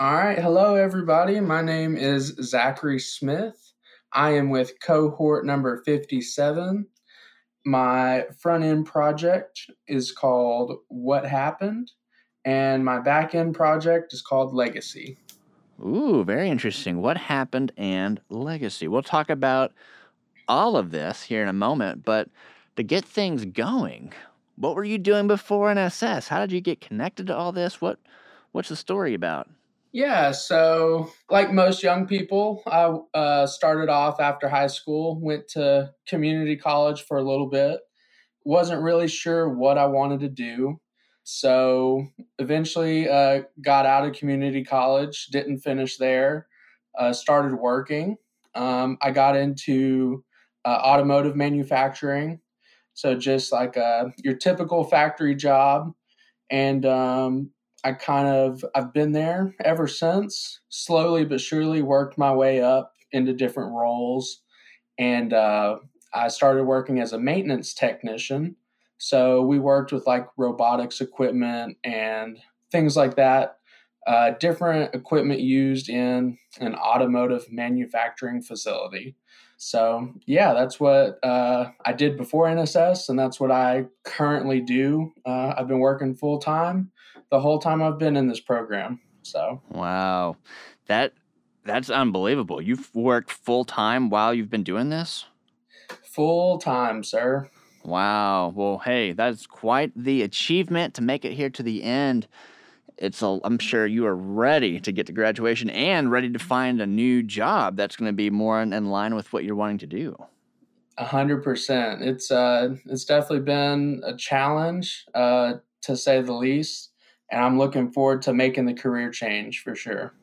All right. Hello, everybody. My name is Zachary Smith. I am with cohort number 57. My front end project is called What Happened, and my back end project is called Legacy. Ooh, very interesting. What happened and legacy. We'll talk about all of this here in a moment, but to get things going, what were you doing before NSS? How did you get connected to all this? What what's the story about? Yeah, so like most young people, I uh, started off after high school, went to community college for a little bit, wasn't really sure what I wanted to do. So eventually uh, got out of community college, didn't finish there, uh, started working. Um, I got into uh, automotive manufacturing. So just like uh, your typical factory job. And um, I kind of I've been there ever since. Slowly but surely worked my way up into different roles, and uh, I started working as a maintenance technician. So we worked with like robotics equipment and things like that. Uh, different equipment used in an automotive manufacturing facility. So yeah, that's what uh, I did before NSS, and that's what I currently do. Uh, I've been working full time the whole time I've been in this program. So wow, that that's unbelievable. You've worked full time while you've been doing this. Full time, sir. Wow. Well, hey, that's quite the achievement to make it here to the end. It's a, I'm sure you are ready to get to graduation and ready to find a new job that's going to be more in, in line with what you're wanting to do. A hundred percent. It's uh, it's definitely been a challenge, uh, to say the least and I'm looking forward to making the career change for sure.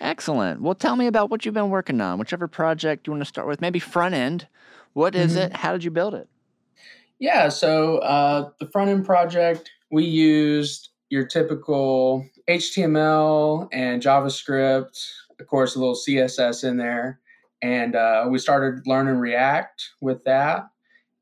Excellent. Well, tell me about what you've been working on, whichever project you want to start with. Maybe front end. What is mm-hmm. it? How did you build it? Yeah, so uh, the front end project, we used your typical HTML and JavaScript, of course, a little CSS in there. And uh, we started learning React with that.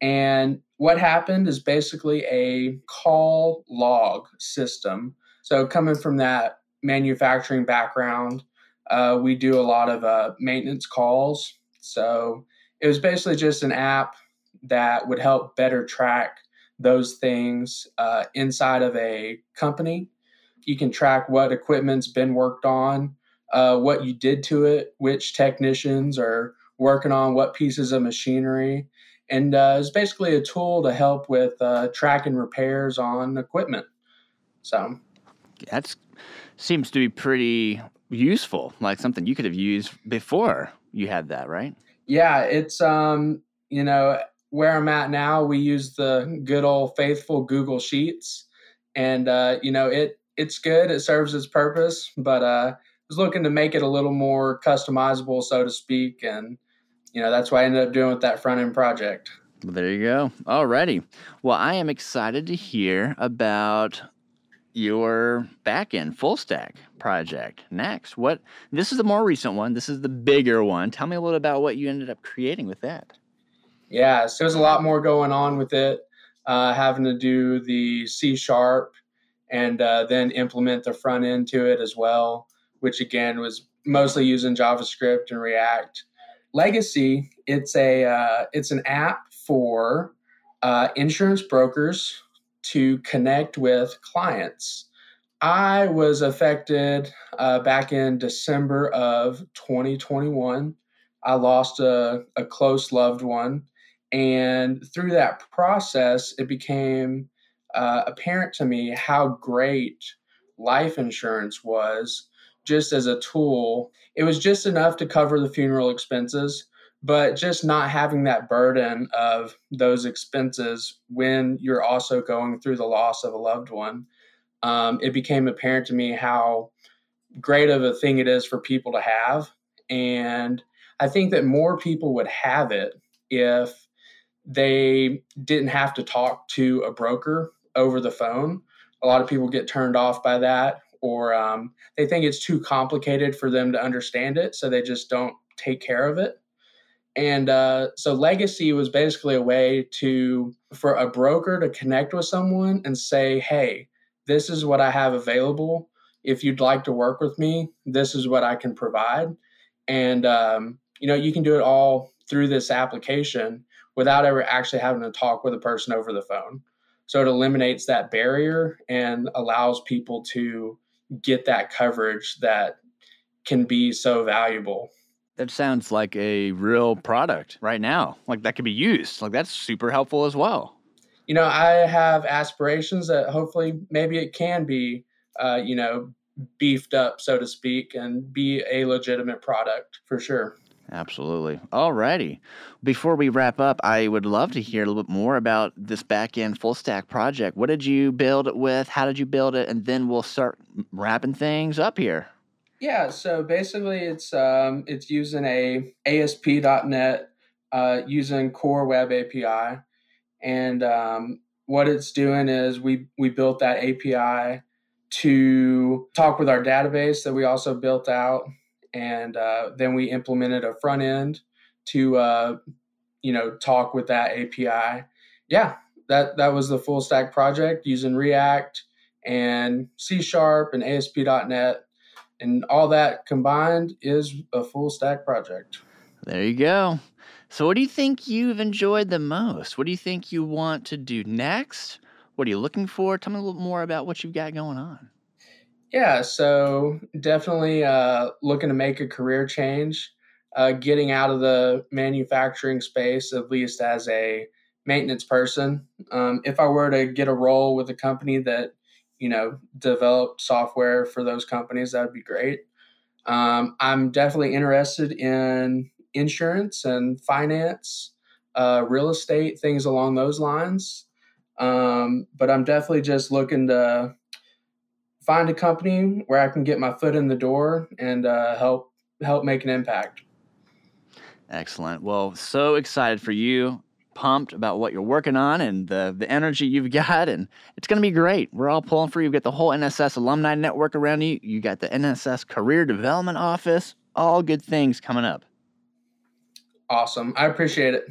And what happened is basically a call log system so, coming from that manufacturing background, uh, we do a lot of uh, maintenance calls. So, it was basically just an app that would help better track those things uh, inside of a company. You can track what equipment's been worked on, uh, what you did to it, which technicians are working on what pieces of machinery. And uh, it's basically a tool to help with uh, tracking repairs on equipment. So that seems to be pretty useful, like something you could have used before you had that, right? Yeah, it's um, you know, where I'm at now, we use the good old faithful Google Sheets, and uh, you know, it it's good, it serves its purpose, but uh, I was looking to make it a little more customizable, so to speak, and you know, that's what I ended up doing with that front end project. Well, there you go. Alrighty. Well, I am excited to hear about your backend full stack project next. What this is the more recent one. This is the bigger one. Tell me a little about what you ended up creating with that. Yeah, so there's a lot more going on with it. Uh, having to do the C sharp and uh, then implement the front end to it as well, which again was mostly using JavaScript and React. Legacy, it's a uh, it's an app for uh, insurance brokers to connect with clients. I was affected uh, back in December of 2021. I lost a, a close loved one. And through that process, it became uh, apparent to me how great life insurance was just as a tool. It was just enough to cover the funeral expenses, but just not having that burden of those expenses when you're also going through the loss of a loved one um, it became apparent to me how great of a thing it is for people to have and i think that more people would have it if they didn't have to talk to a broker over the phone a lot of people get turned off by that or um, they think it's too complicated for them to understand it so they just don't take care of it and uh, so legacy was basically a way to for a broker to connect with someone and say, "Hey, this is what I have available. if you'd like to work with me, this is what I can provide. And, um, you know, you can do it all through this application without ever actually having to talk with a person over the phone. So it eliminates that barrier and allows people to get that coverage that can be so valuable. That sounds like a real product right now. Like that could be used. Like that's super helpful as well. You know, I have aspirations that hopefully maybe it can be, uh, you know, beefed up, so to speak, and be a legitimate product for sure. Absolutely. All righty. Before we wrap up, I would love to hear a little bit more about this back end full stack project. What did you build it with? How did you build it? And then we'll start wrapping things up here. Yeah, so basically it's um, it's using a ASP.NET uh, using Core Web API, and um, what it's doing is we we built that API to talk with our database that we also built out and uh, then we implemented a front end to uh, you know talk with that API. Yeah, that that was the full stack project using React and C Sharp and ASP.NET, and all that combined is a full stack project. There you go. So, what do you think you've enjoyed the most? What do you think you want to do next? What are you looking for? Tell me a little more about what you've got going on. Yeah, so definitely uh, looking to make a career change, uh, getting out of the manufacturing space, at least as a maintenance person. Um, if I were to get a role with a company that, you know, developed software for those companies, that would be great. Um, I'm definitely interested in insurance and finance, uh, real estate, things along those lines. Um, but I'm definitely just looking to find a company where I can get my foot in the door and uh, help help make an impact. Excellent. Well, so excited for you. Pumped about what you're working on and the the energy you've got, and it's going to be great. We're all pulling for you. You've got the whole NSS alumni network around you. You got the NSS Career Development Office. All good things coming up. Awesome. I appreciate it.